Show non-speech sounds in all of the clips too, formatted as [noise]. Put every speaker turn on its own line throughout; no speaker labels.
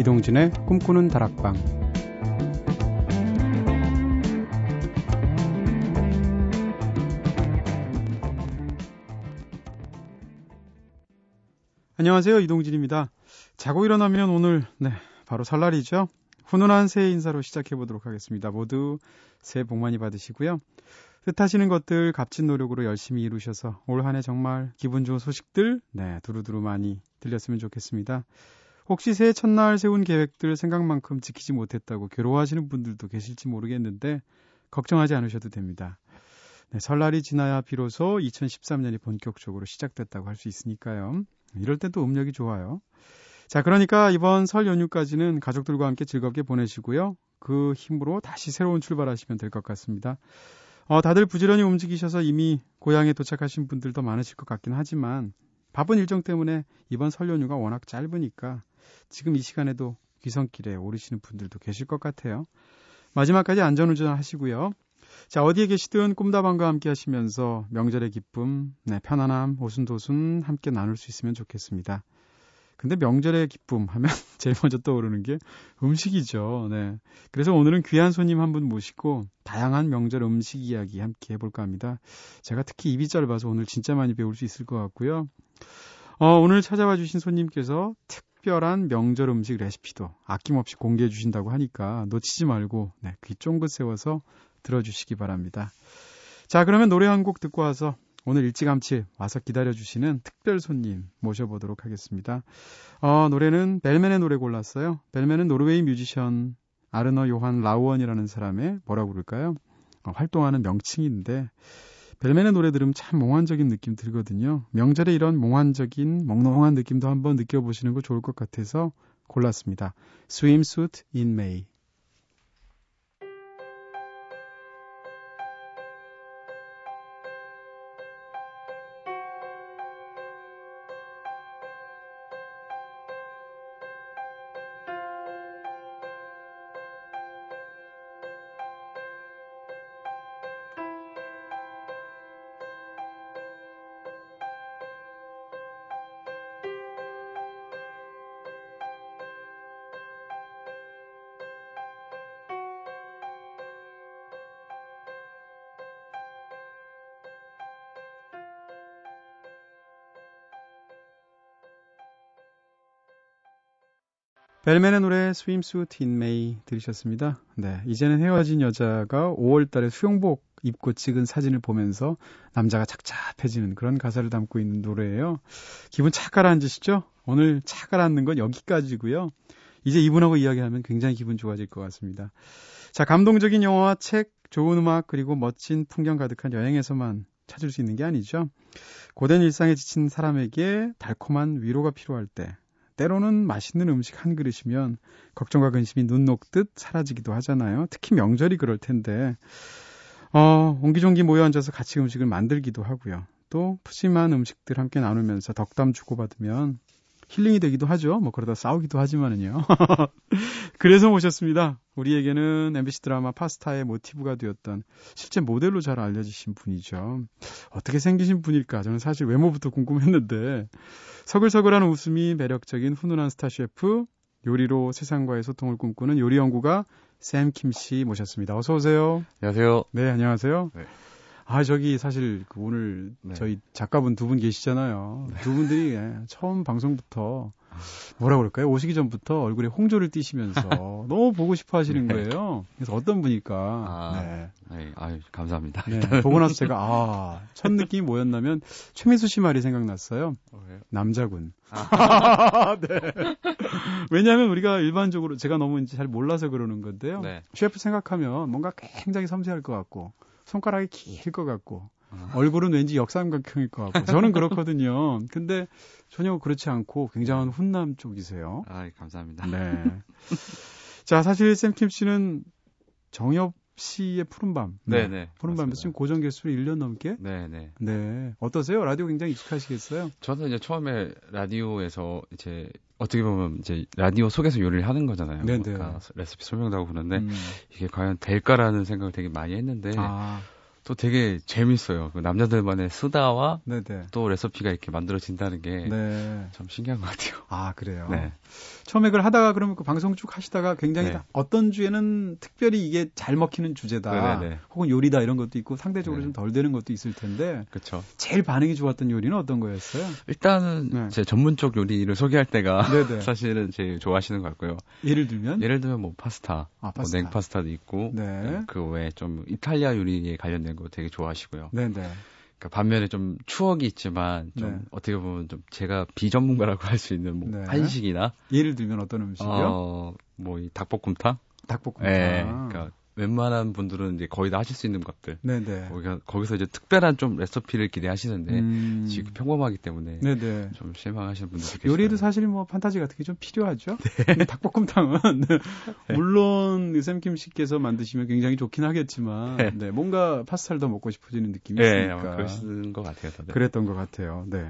이동진의 꿈꾸는 다락방 안녕하세요. 이동진입니다. 자고 일어나면 오늘 네, 바로 설날이죠. 훈훈한 새해 인사로 시작해 보도록 하겠습니다. 모두 새해 복 많이 받으시고요. 뜻하시는 것들 값진 노력으로 열심히 이루셔서 올 한 해 정말 기분 좋은 소식들 네, 두루두루 많이 들렸으면 좋겠습니다. 혹시 새해 첫날 세운 계획들 생각만큼 지키지 못했다고 괴로워하시는 분들도 계실지 모르겠는데 걱정하지 않으셔도 됩니다. 네, 설날이 지나야 비로소 2013년이 본격적으로 시작됐다고 할 수 있으니까요. 이럴 땐 또 음력이 좋아요. 자, 그러니까 이번 설 연휴까지는 가족들과 함께 즐겁게 보내시고요. 그 힘으로 다시 새로운 출발하시면 될 것 같습니다. 어, 다들 부지런히 움직이셔서 이미 고향에 도착하신 분들도 많으실 것 같긴 하지만 바쁜 일정 때문에 이번 설 연휴가 워낙 짧으니까 지금 이 시간에도 귀성길에 오르시는 분들도 계실 것 같아요. 마지막까지 안전운전 하시고요. 자, 어디에 계시든 꿈다방과 함께 하시면서 명절의 기쁨, 네, 편안함, 오순도순 함께 나눌 수 있으면 좋겠습니다. 근데 명절의 기쁨 하면 [laughs] 제일 먼저 떠오르는 게 음식이죠. 네. 그래서 오늘은 귀한 손님 한 분 모시고 다양한 명절 음식 이야기 함께 해볼까 합니다. 제가 특히 입이 짧아서 오늘 진짜 많이 배울 수 있을 것 같고요. 어, 오늘 찾아와 주신 손님께서 특별한 명절 음식 레시피도 아낌없이 공개해 주신다고 하니까 놓치지 말고 네, 귀 쫑긋 세워서 들어주시기 바랍니다. 자, 그러면 노래 한 곡 듣고 와서 오늘 일찌감치 와서 기다려주시는 특별 손님 모셔보도록 하겠습니다. 어, 노래는 벨맨의 노래 골랐어요. 벨맨은 노르웨이 뮤지션 아르너 요한 라우언이라는 사람의 뭐라고 그럴까요? 어, 활동하는 명칭인데 벨맨의 노래 들으면 참 몽환적인 느낌 들거든요. 명절에 이런 몽환적인 몽롱한 느낌도 한번 느껴보시는 거 좋을 것 같아서 골랐습니다. Swimsuit in May. 벨맨의 노래 Swimsuit in May 들으셨습니다. 네, 이제는 헤어진 여자가 5월 달에 수영복 입고 찍은 사진을 보면서 남자가 착잡해지는 그런 가사를 담고 있는 노래예요. 기분 착 가라앉으시죠? 오늘 착 가라앉는 건 여기까지고요. 이제 이분하고 이야기하면 굉장히 기분 좋아질 것 같습니다. 자, 감동적인 영화와 책, 좋은 음악 그리고 멋진 풍경 가득한 여행에서만 찾을 수 있는 게 아니죠. 고된 일상에 지친 사람에게 달콤한 위로가 필요할 때 때로는 맛있는 음식 한 그릇이면 걱정과 근심이 눈 녹듯 사라지기도 하잖아요. 특히 명절이 그럴 텐데, 어, 옹기종기 모여 앉아서 같이 음식을 만들기도 하고요. 또 푸짐한 음식들 함께 나누면서 덕담 주고받으면 힐링이 되기도 하죠. 뭐 그러다 싸우기도 하지만은요. [laughs] 그래서 모셨습니다. 우리에게는 MBC 드라마 파스타의 모티브가 되었던 실제 모델로 잘 알려지신 분이죠. 어떻게 생기신 분일까? 저는 사실 외모부터 궁금했는데 서글서글한 웃음이 매력적인 훈훈한 스타 셰프 요리로 세상과의 소통을 꿈꾸는 요리 연구가 샘킴 씨 모셨습니다. 어서 오세요.
안녕하세요.
네, 안녕하세요. 네. 아, 저기 사실 그 오늘 네. 저희 작가분 두 분 계시잖아요. 네. 두 분들이 예, 처음 방송부터 뭐라 그럴까요? 오시기 전부터 얼굴에 홍조를 띠시면서 [laughs] 너무 보고 싶어 하시는 네. 거예요. 그래서 어떤 분일까? 아,
네. 네. 아유, 감사합니다.
네, 보고 나서 제가, 아, 첫 느낌이 뭐였냐면, 최민수 씨 말이 생각났어요. 어, 남자군. 아. [laughs] 네. 왜냐하면 우리가 일반적으로 제가 너무 이제 잘 몰라서 그러는 건데요. 네. 셰프 생각하면 뭔가 굉장히 섬세할 것 같고, 손가락이 길 것 같고 아. 얼굴은 왠지 역삼각형일 것 같고 저는 그렇거든요. 근데 전혀 그렇지 않고 굉장한 훈남 쪽이세요.
아, 감사합니다.
네. 자, 사실 샘킴 씨는 정엽 씨의 푸른밤.
네, 네.
푸른밤에서 지금 고정 개수로 1년 넘게?
네, 네.
네. 어떠세요? 라디오 굉장히 익숙하시겠어요?
저는 이제 처음에 라디오에서 이제 어떻게 보면 이제 라디오 속에서 요리를 하는 거잖아요. 네네. 그러니까 레시피 설명도 하고 그러는데 음. 이게 과연 될까라는 생각을 되게 많이 했는데 아. 또 되게 재밌어요. 그 남자들만의 수다와
네네.
또 레시피가 이렇게 만들어진다는 게참
네.
신기한 것 같아요. [laughs]
아, 그래요.
네.
처음에 그걸 하다가 그러면 그 방송 쭉 하시다가 굉장히
네.
다- 어떤 주에는 특별히 이게 잘 먹히는 주제다.
네네네.
혹은 요리다 이런 것도 있고 상대적으로
네.
좀덜 되는 것도 있을 텐데
그렇죠.
제일 반응이 좋았던 요리는 어떤 거였어요?
일단은
네.
제 전문적 요리를 소개할 때가
네네. [laughs]
사실은 제일 좋아하시는 것 같고요.
예를 들면
예를 들면 뭐 파스타,
아,
뭐
파스타.
냉파스타도 있고
네.
그 외에 좀 이탈리아 요리에 관련된 거 되게 좋아하시고요.
네네.
그러니까 반면에 좀 추억이 있지만 좀
네.
어떻게 보면 좀 제가 비전문가라고 할 수 있는 뭐
네.
한식이나
예를 들면 어떤 음식이요?
어, 뭐이 닭볶음탕?
닭볶음탕.
예. 그러니까 웬만한 분들은 이제 거의 다 하실 수 있는 것들.
네네.
거기가 거기서 이제 특별한 좀 레시피를 기대하시는데
음.
지금 평범하기 때문에
네네.
좀 실망하시는 분들도 계시요
요리에도 사실 뭐 판타지 같은 게 좀 필요하죠.
네.
닭볶음탕은 [laughs] 물론 그 샘킴 씨께서 만드시면 굉장히 좋긴 하겠지만
네.
네, 뭔가 파스타를 더 먹고 싶어지는 느낌이
예,
있으니까
그러시는 것 같아요, 다들.
그랬던 것 같아요. 네.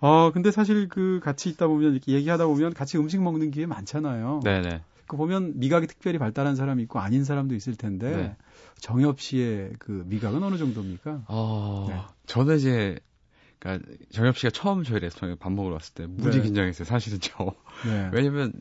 어 근데 사실 그 같이 있다 보면 이렇게 얘기하다 보면 같이 음식 먹는 기회 많잖아요.
네네.
그 보면 미각이 특별히 발달한 사람이 있고 아닌 사람도 있을 텐데
네.
정엽 씨의 그 미각은 어느 정도입니까?
어,
네.
저는 이제, 그니까, 정엽 씨가 처음 저희 레스토랑에 밥 먹으러 왔을 때 무지
네.
긴장했어요, 사실은 저.
네. [laughs]
왜냐면,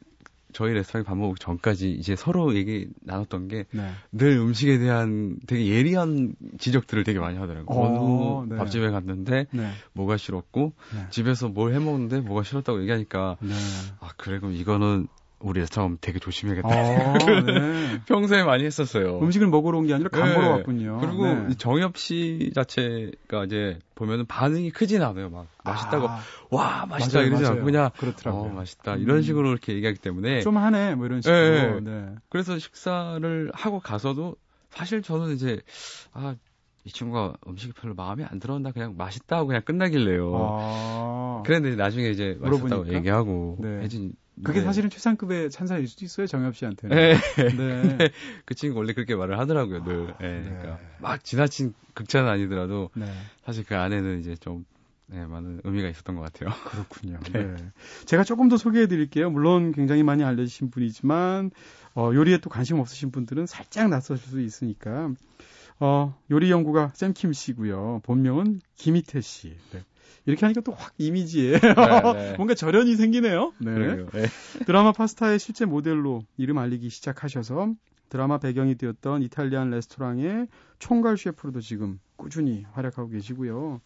저희 레스토랑에 밥 먹기 전까지 이제 서로 얘기 나눴던 게
네.
늘 음식에 대한 되게 예리한 지적들을 되게 많이 하더라고요.
어, 네.
밥집에 갔는데
네.
뭐가 싫었고
네.
집에서 뭘 해먹는데 뭐가 싫었다고 얘기하니까
네.
아 그래 그럼 이거는 우리 레스토랑 되게 조심해야겠다.
어, [laughs] 네.
평소에 많이 했었어요.
음식을 먹으러 온 게 아니라 간
네.
보러 왔군요.
그리고
네.
이 정엽 씨 자체가 이제 보면은 반응이 크진 않아요. 막 맛있다고
아,
와 맛있다
맞아요,
이러지
맞아요.
않고 그냥
그렇더라고요.
어 맛있다 이런
음.
식으로 이렇게 얘기하기 때문에
좀 하네 뭐 이런 식으로.
네.
네.
그래서 식사를 하고 가서도 사실 저는 이제 아 이 친구가 음식이 별로 마음에 안 들었나 그냥 맛있다 하고 그냥 끝나길래요.
아,
그랬는데 나중에 이제 맛있다고
물어보니까?
얘기하고
네.
해진
그게
네.
사실은 최상급의 찬사일 수도 있어요 정엽 씨한테는.
네.
네. [laughs]
그 친구 원래 그렇게 말을 하더라고요 늘.
아,
네.
네.
그러니까 막 지나친 극찬은 아니더라도
네.
사실 그 안에는 이제 좀 네, 많은 의미가 있었던 것 같아요.
그렇군요. [laughs]
네.
네. 제가 조금 더 소개해 드릴게요. 물론 굉장히 많이 알려주신 분이지만, 어, 요리에 또 관심 없으신 분들은 살짝 낯설 수 있으니까, 어, 요리 연구가 샘킴 씨고요. 본명은 김희태 씨. 네. 이렇게 하니까 또 확 이미지에
네. [laughs]
뭔가 절연이 생기네요. 네.
네.
드라마 파스타의 실제 모델로 이름 알리기 시작하셔서 드라마 배경이 되었던 이탈리안 레스토랑의 총괄 셰프로도 지금 꾸준히 활약하고 계시고요.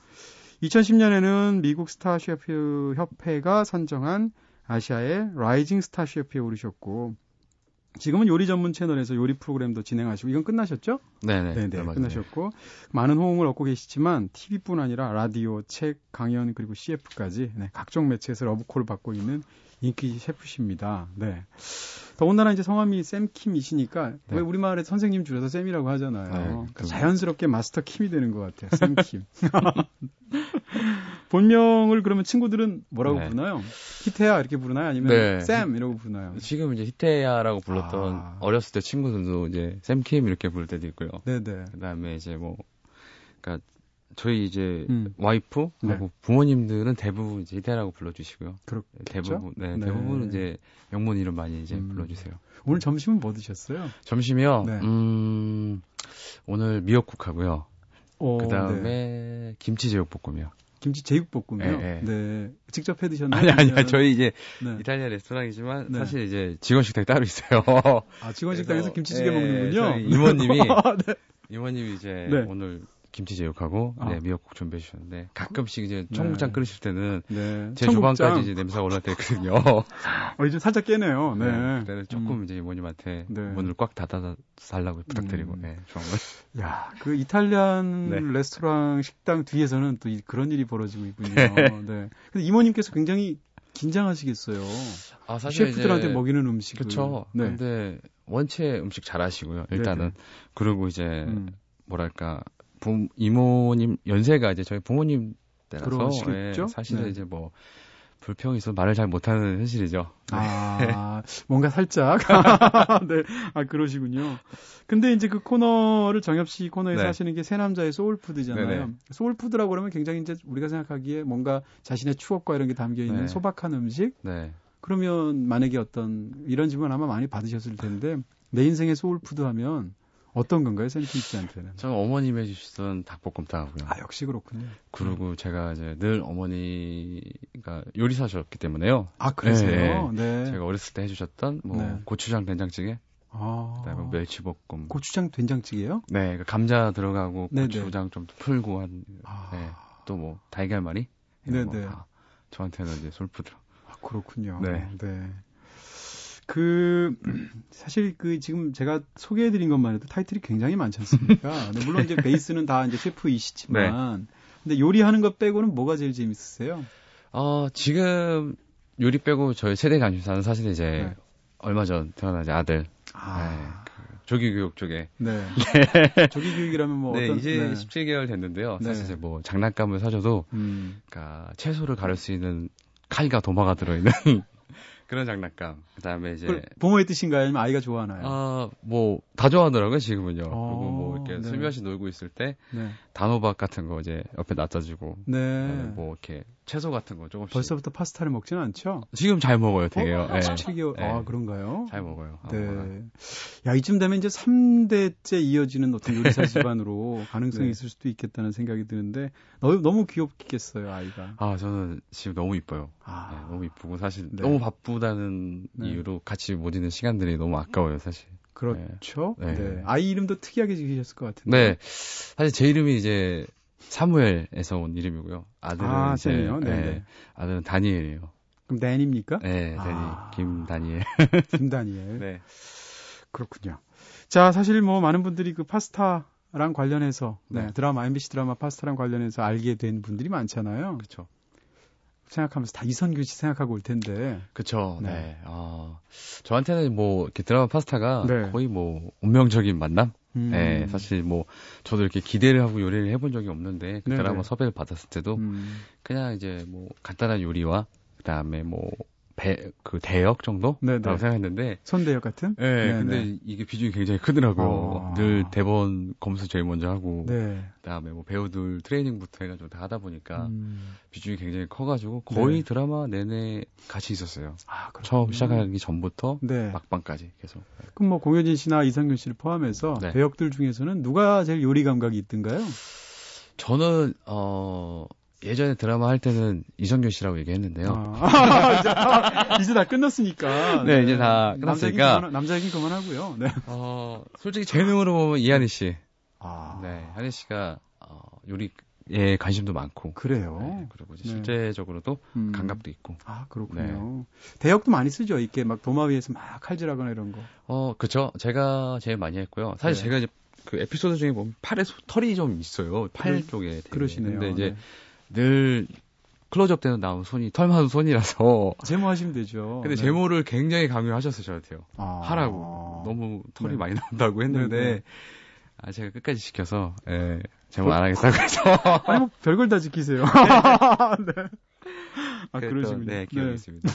2010년에는 미국 스타 셰프 협회가 선정한 아시아의 rising star chef에 오르셨고 지금은 요리 전문 채널에서 요리 프로그램도 진행하시고 이건 끝나셨죠?
네네.
네네
네.
끝나셨고 많은 호응을 얻고 계시지만 TV뿐 아니라 라디오, 책, 강연 그리고 CF까지 네, 각종 매체에서 러브콜을 받고 있는 인기 셰프십니다. 네. 더군다나 이제 성함이 샘킴이시니까
네.
왜 우리말에 선생님 줄여서 샘이라고 하잖아요.
네,
그러니까
그-
자연스럽게 마스터 킴이 되는 것 같아요. 샘킴. [laughs] 본명을 그러면 친구들은 뭐라고
네.
부르나요? 히테야 이렇게 부르나요? 아니면
네.
샘 이라고 부르나요?
지금 이제 히테야라고 불렀던
아.
어렸을 때 친구들도 이제 샘킴 이렇게 부를 때도 있고요.
네네.
그다음에 이제 뭐 그러니까 저희 이제
음.
와이프
네.
하고 부모님들은 대부분 이제 히테야라고 불러주시고요.
그렇겠죠?
대부분 네,
네.
대부분 이제 영문 이름 많이 이제
음.
불러주세요.
오늘 점심은 뭐 드셨어요?
점심이요.
네.
음 오늘 미역국하고요.
어,
그다음에
네.
김치 제육볶음이요.
김치 제육볶음이요.
네,
네. 직접 해 드셨나요?
아니 아니야
아니면-
저희 이제
네.
이탈리아 레스토랑이지만
네.
사실 이제 직원 식당이 따로 있어요.
아, 직원 식당에서 김치찌개
예,
먹는군요.
저희 이모님이 [laughs]
네.
이모님이 이제
네.
오늘 김치 제육하고
아.
네, 미역국 준비해 주셨는데 가끔씩 이제 청국장
네.
끓이실 때는
네.
제
청국장.
주방까지 이제 냄새가 올라올 때 있거든요.
어, [laughs] 이제 살짝 깨네요. 네.
그때는 조금
음.
이제 이모님한테
네.
문을 꽉 닫아 달라고 부탁드리고
음.
네, 좋은
야, 그 이탈리안 [laughs]
네.
레스토랑 식당 뒤에서는 또 이- 그런 일이 벌어지고 있군요. 네. 근데 이모님께서 굉장히 긴장하시겠어요.
아,
셰프들한테 먹이는 음식을.
그렇죠.
네.
근데 원체 음식 잘하시고요. 일단은
네네.
그리고 이제
음.
뭐랄까 부, 이모님 연세가 이제 저희 부모님 때라서? 예, 사실은
네.
이제 뭐 불평이 있어 말을 잘 못하는 현실이죠.
아, [laughs] 뭔가 살짝. [laughs] 네. 아, 그러시군요. 근데 이제 그 코너를 정엽 씨 코너에서
네.
하시는 게 새 남자의 소울푸드잖아요.
네네.
소울푸드라고 그러면 굉장히 이제 우리가 생각하기에 뭔가 자신의 추억과 이런 게 담겨 있는
네.
소박한 음식?
네.
그러면 만약에 어떤 이런 질문 아마 많이 받으셨을 텐데 내 인생의 소울푸드 하면 어떤 건가요, 샘킴 씨한테는?
저는 어머님이 해주시던 닭볶음탕하고요.
아, 역시 그렇군요.
그리고 음. 제가 이제 늘 어머니가 요리사셨기 때문에요.
아, 그러세요? 네.
네. 제가 어렸을 때 해주셨던 뭐 네. 고추장 된장찌개, 아. 그다음에 멸치볶음.
고추장 된장찌개요?
네, 그 감자 들어가고 네네. 고추장 좀 풀고 한, 아. 네, 또뭐 달걀말이. 네네. 저한테는 이제 솔푸드.
아, 그렇군요. 네. 네. 그 사실 그 지금 제가 소개해드린 것만 해도 타이틀이 굉장히 많지 않습니까? [laughs] 네, 물론 이제 베이스는 다 이제 셰프이시지만, 네. 근데 요리하는 것 빼고는 뭐가 제일 재밌으세요?
어 지금 요리 빼고 저희 세대 관심사는 사실 이제 네. 얼마 전 태어난 아들. 아. 네, 그 조기 교육 쪽에. 네. [laughs]
네. 조기 교육이라면 뭐
네, 어떤 이제 네. 17개월 됐는데요. 네. 사실 이제 뭐 장난감을 사줘도 음. 그러니까 채소를 가를 수 있는 칼과 도마가 들어 있는 [laughs] 그런 장난감. 그다음에 이제
부모의 뜻인가요? 아니면 아이가 좋아하나요?
아, 뭐 다 좋아하더라고요, 지금은요. 어, 그리고 뭐 이렇게 네. 슬며시 놀고 있을 때 네. 단호박 같은 거 이제 옆에 놔둬주고 네. 뭐 이렇게 채소 같은 거 조금씩
벌써부터 파스타를 먹지는 않죠?
지금 잘 먹어요, 되게요. 어?
네. 17개월. 네. 아, 그런가요?
잘 먹어요.
네. 야, 이쯤 되면 이제 3대째 이어지는 어떤 요리사 [laughs] 집안으로 가능성이 네. 있을 수도 있겠다는 생각이 드는데 너무 너무 귀엽겠어요, 아이가.
아, 저는 지금 너무 이뻐요. 아. 네, 너무 이쁘고 사실 네. 너무 바쁘다는 이유로 같이 못 있는 시간들이 너무 아까워요, 사실.
그렇죠. 네. 네. 아이 이름도 특이하게 지으셨을 것 같은데.
네. 사실 제 이름이 이제 사무엘에서 온 이름이고요. 아들은 아, 이제 네. 네. 아들은 다니엘이에요.
그럼 댄입니까?
네, 댄이 아. 김다니엘. [laughs]
김다니엘. 네. 그렇군요. 자, 사실 뭐 많은 분들이 그 파스타 랑 관련해서 네, 네. 드라마 MBC 드라마 파스타랑 관련해서 알게 된 분들이 많잖아요.
그렇죠.
생각하면서 다 이선균 씨 생각하고 올 텐데.
그쵸. 네. 네. 어, 저한테는 뭐, 이렇게 드라마 파스타가 네. 거의 뭐, 운명적인 만남? 음. 네, 사실 뭐, 저도 이렇게 기대를 하고 요리를 해본 적이 없는데, 그 드라마 섭외를 받았을 때도, 음. 그냥 이제 뭐, 간단한 요리와, 그 다음에 뭐, 배, 그 대역 정도? 네네. 라고 생각했는데.
손대역 같은?
네, 네네. 근데 이게 비중이 굉장히 크더라고요. 어. 늘 대본 검수 제일 먼저 하고. 네. 그다음에 뭐 배우들 트레이닝부터 해가지고 다 하다 보니까 음. 비중이 굉장히 커가지고 거의 네. 드라마 내내 같이 있었어요. 아, 처음 시작하기 전부터 네. 막방까지 계속.
그럼 뭐 공효진 씨나 이상균 씨를 포함해서 네. 배역들 중에서는 누가 제일 요리 감각이 있던가요?
저는, 어, 예전에 드라마 할 때는 이성균 씨라고 얘기했는데요.
아, [laughs] 이제, 다, 이제, 다, 끝났으니까.
네, 네, 이제 다 끝났으니까.
남자 얘기 그만, 하고요. 네.
어, 솔직히 재능으로 보면 이한희 씨. 아. 네, 한희 씨가 어, 요리에 관심도 많고.
그래요.
네, 그리고 이제 네. 실제적으로도 음. 감각도 있고.
아, 그렇군요. 네. 대역도 많이 쓰죠. 이렇게 막 도마 위에서 막 칼질하거나 이런 거.
어, 그쵸. 제가 제일 많이 했고요. 사실 네. 제가 이제 그 에피소드 중에 보면 팔에 털이 좀 있어요. 팔 그, 쪽에.
그러시네요.
근데 이제 네. 늘 클로즈업 때는 나온 손이 털 많은 손이라서 [laughs]
제모하시면 되죠.
근데 네. 제모를 굉장히 강요하셨어요, 저 같아요. 아. 하라고. 너무 털이 네. 많이 나온다고 했는데 네, 네. 아 제가 끝까지 시켜서 예, 제모 안 하겠다고 해서 [laughs]
아니 뭐 별걸 다 지키세요. [laughs] 네. 아 그러시군요.
네, 기억이 네. 있습니다.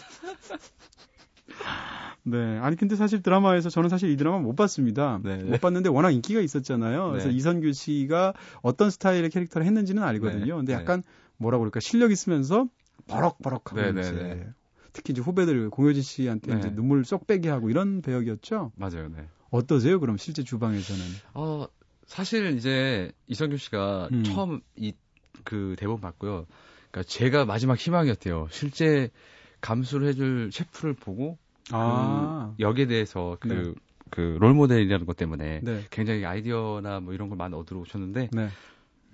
네. 아니 근데 사실 드라마에서 저는 사실 이 드라마 못 봤습니다. 네. 못 봤는데 워낙 인기가 있었잖아요. 그래서 네. 이선규 씨가 어떤 스타일의 캐릭터를 했는지는 알거든요. 네. 근데 약간 뭐라 그럴까 실력 있으면서 버럭버럭하고 네, 네, 이제 네. 특히 이제 후배들 공효진 씨한테 네. 이제 눈물 쏙 빼게 하고 이런 배역이었죠.
맞아요. 네.
어떠세요? 그럼 실제 주방에서는?
어 사실 이제 이성규 씨가 음. 처음 이 그 대본 봤고요. 그러니까 제가 마지막 희망이었대요. 실제 감수를 해줄 셰프를 보고 아. 그 역에 대해서 그 네. 그 롤모델이라는 것 때문에 네. 굉장히 아이디어나 뭐 이런 걸 많이 얻으러 오셨는데 네.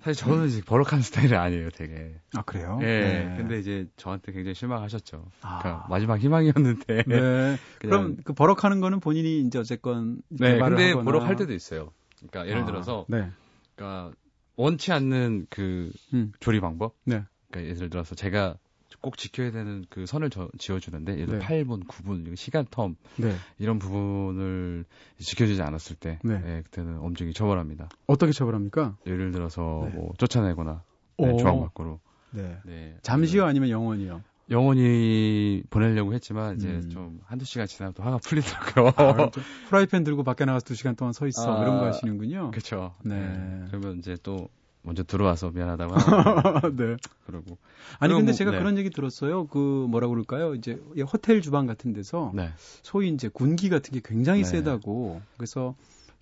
사실 저는 이제 버럭한 스타일이 아니에요, 되게.
아 그래요?
예. 네. 근데 이제 저한테 굉장히 실망하셨죠. 아. 그러니까 마지막 희망이었는데.
네. [laughs] 그럼 그 버럭하는 거는 본인이 이제 어쨌건
네. 근데 하거나. 버럭할 때도 있어요. 그러니까 예를 아. 들어서, 네. 그러니까 원치 않는 그 음. 조리 방법. 네. 그러니까 예를 들어서 제가 꼭 지켜야 되는 그 선을 저, 지어주는데 예를 들어 네. 8분, 9분 시간 텀 네. 이런 부분을 지켜주지 않았을 때 네. 네, 그때는 엄중히 처벌합니다.
어떻게 처벌합니까?
예를 들어서 네. 뭐 쫓아내거나 네, 조항 밖으로.
네. 네. 잠시요 아니면 영원히요?
영원히 보내려고 했지만 이제 음. 좀 한두 시간 지나면 또 화가 풀리더라고요. 아, [laughs]
프라이팬 들고 밖에 나가서 두 시간 동안 서 있어 아, 이런 거 하시는군요.
그렇죠. 네. 그러면 이제 또 먼저 들어와서 미안하다고 [laughs] 네. 그러고
아니 근데 뭐, 제가 네. 그런 얘기 들었어요. 그 뭐라 그럴까요? 이제 호텔 주방 같은 데서 네. 소위 이제 군기 같은 게 굉장히 네. 세다고 그래서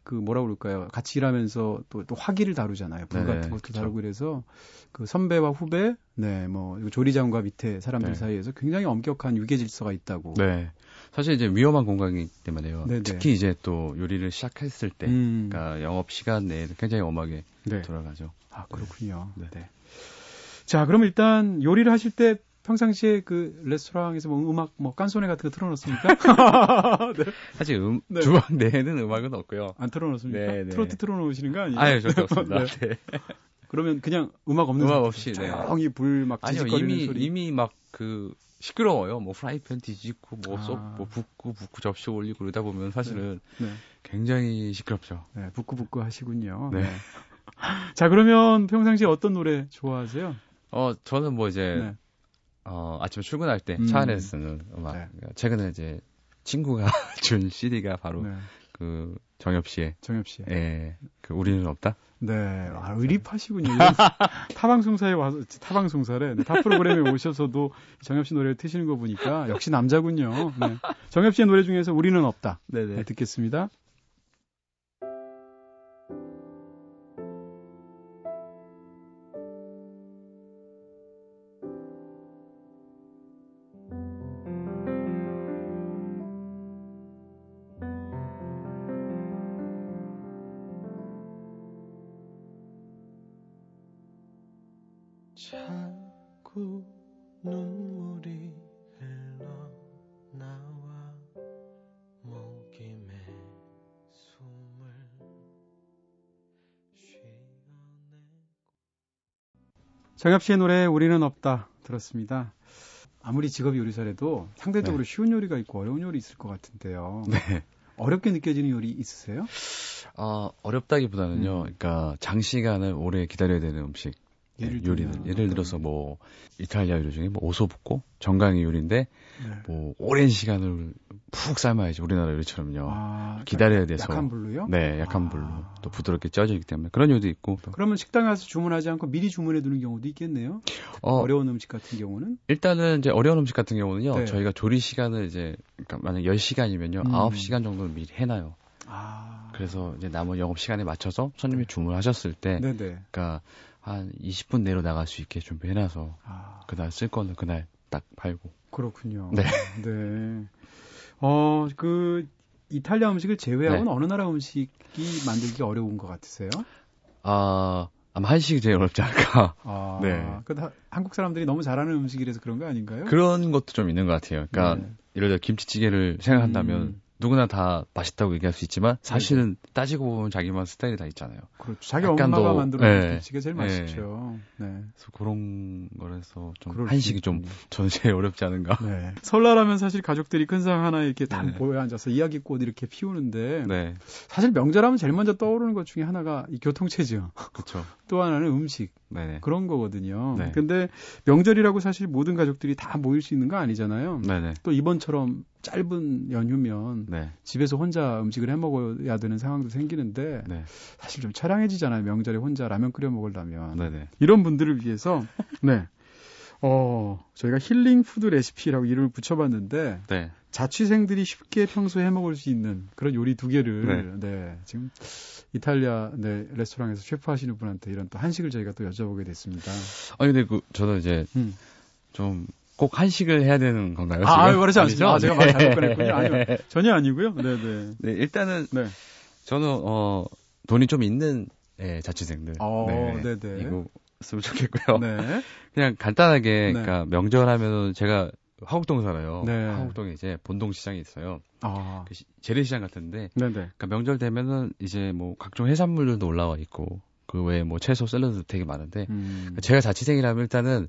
그 뭐라 그럴까요? 같이 일하면서 또, 또 화기를 다루잖아요. 불 네, 같은 것도 그쵸. 다루고 그래서 그 선배와 후배, 네, 뭐 조리장과 밑에 사람들 네. 사이에서 굉장히 엄격한 유계 질서가 있다고.
네. 사실 이제 위험한 공간이기 때문에요. 네네. 특히 이제 또 요리를 시작했을 때, 음. 그러니까 영업 시간 내에 굉장히 엄하게 네. 돌아가죠.
아 그렇군요. 네. 네. 자, 그럼 일단 요리를 하실 때 평상시에 그 레스토랑에서 뭐 음악 뭐 깐소네 같은 거 틀어놓습니까? [laughs]
네. 사실 음, 네. 주방 내에는 음악은 없고요.
안 틀어놓습니까? 네, 네. 트로트 틀어놓으시는 거 아니에요?
아니요, 절대 없습니다. [laughs] 네. 네.
그러면 그냥 음악 없는
음악 없이
조용히 불막 지직거리는
이미,
소리.
이미 막 그 시끄러워요. 뭐 프라이팬 뒤집고 뭐 쏙뭐 아. 뭐 붓고 붓고 접시 올리고 그러다 보면 사실은 네. 굉장히 시끄럽죠.
네, 붓고 붓고 하시군요. 네. [laughs] 자, 그러면 평상시에 어떤 노래 좋아하세요?
어, 저는 뭐 이제 네. 어, 아침에 출근할 때차 음. 안에서 쓰는 음악. 네. 최근에 이제 친구가 [laughs] 준 CD가 바로 네. 그 정엽 씨의
정엽 씨의
예. 그 우리는 없다.
네. 아, 의립하시군요. [laughs] 타방송사에 와서 타방송사래. 네, 타 프로그램에 오셔서도 정엽 씨 노래를 트시는 거 보니까 역시 남자군요. 네. 정엽 씨의 노래 중에서 우리는 없다. 네네. 네, 듣겠습니다. 자꾸 눈물이 흘러나와 목임에 숨을 쉬어내고 정엽 씨의 노래 우리는 없다 들었습니다. 아무리 직업이 요리사라도 상대적으로 네. 쉬운 요리가 있고 어려운 요리 있을 것 같은데요. 네. 어렵게 느껴지는 요리 있으세요?
어, 어렵다기보다는요. 음. 그러니까 장시간을 오래 기다려야 되는 음식. 예를 요리는 예를 들어서 뭐 이탈리아 요리 중에 뭐 오소붓고 정강이 요리인데 네. 뭐 오랜 시간을 푹 삶아야지 우리나라 요리처럼요. 아, 기다려야 돼서
약한 불로요?
네, 약한 아. 불로 또 부드럽게 쪄지기 때문에 그런 요리도 있고. 또.
그러면 식당에 가서 주문하지 않고 미리 주문해 두는 경우도 있겠네요. 어, 려운 음식 같은 경우는
일단은 이제 어려운 음식 같은 경우는요. 네. 저희가 조리 시간을 이제 그러니까 만약 10시간이면요. 음. 9시간 정도는 미리 해 놔요. 아. 그래서 이제 남은 영업 시간에 맞춰서 손님이 네. 주문하셨을 때 네네. 그러니까 한 20분 내로 나갈 수 있게 준비해놔서 아. 그날 쓸 거는 그날 딱 팔고.
그렇군요. 네. 네. 어, 그 이탈리아 음식을 제외하고는 네. 어느 나라 음식이 만들기 어려운 것 같으세요?
아, 아마 한식이 제일 어렵지 않을까.
아, 네. 그 한국 사람들이 너무 잘하는 음식이라서 그런 거 아닌가요?
그런 것도 좀 있는 것 같아요. 그러니까 네. 예를 들어 김치찌개를 생각한다면 음. 누구나 다 맛있다고 얘기할 수 있지만 사실은 네. 따지고 보면 자기만 스타일이 다 있잖아요.
그렇죠. 자기 엄마가 더, 만들어 네. 김치가 제일 네. 맛있죠. 네.
그래서 그런 거라서 좀 한식이 좀 제일 [laughs] 어렵지 않은가. 네.
설날하면 사실 가족들이 큰 상 하나에 이렇게 단 네. 모여 앉아서 이야기꽃 이렇게 피우는데 네. 사실 명절하면 제일 먼저 떠오르는 것 중에 하나가 이 교통체증.
그렇죠. [laughs]
또 하나는 음식. 네네. 그런 거거든요. 네. 근데 명절이라고 사실 모든 가족들이 다 모일 수 있는 거 아니잖아요. 네네. 또 이번처럼 짧은 연휴면 네. 집에서 혼자 음식을 해 먹어야 되는 상황도 생기는데 네. 사실 좀 처량해지잖아요. 명절에 혼자 라면 끓여 먹으려면 네네. 이런 분들을 위해서 [laughs] 네. 어, 저희가 힐링 푸드 레시피라고 이름을 붙여봤는데 네. 자취생들이 쉽게 평소에 해 먹을 수 있는 그런 요리 두 개를 네, 네 지금 이탈리아 네, 레스토랑에서 셰프 하시는 분한테 이런 또 한식을 저희가 또 여쭤보게 됐습니다.
아니 근데 그 저는 이제 음. 좀 꼭 한식을 해야 되는 건가요?
아, 지금? 그렇지 않습니다. 아, 제가 말 잘못 꺼냈군요. 아니요. 전혀 아니고요. 네, 네.
네, 일단은 네. 저는 어 돈이 좀 있는 예, 자취생들. 어, 네, 네. 이거 쓰면 좋겠고요. 네. [laughs] 그냥 간단하게 네. 그러니까 명절 하면은 제가 화곡동 살아요. 네. 화곡동에 이제 본동 시장이 있어요. 아. 그 재래시장 같은데. 네네. 네. 그러니까 명절 되면은 이제 뭐 각종 해산물들도 올라와 있고 그 외에 뭐 채소 샐러드 되게 많은데 음. 제가 자취생이라면 일단은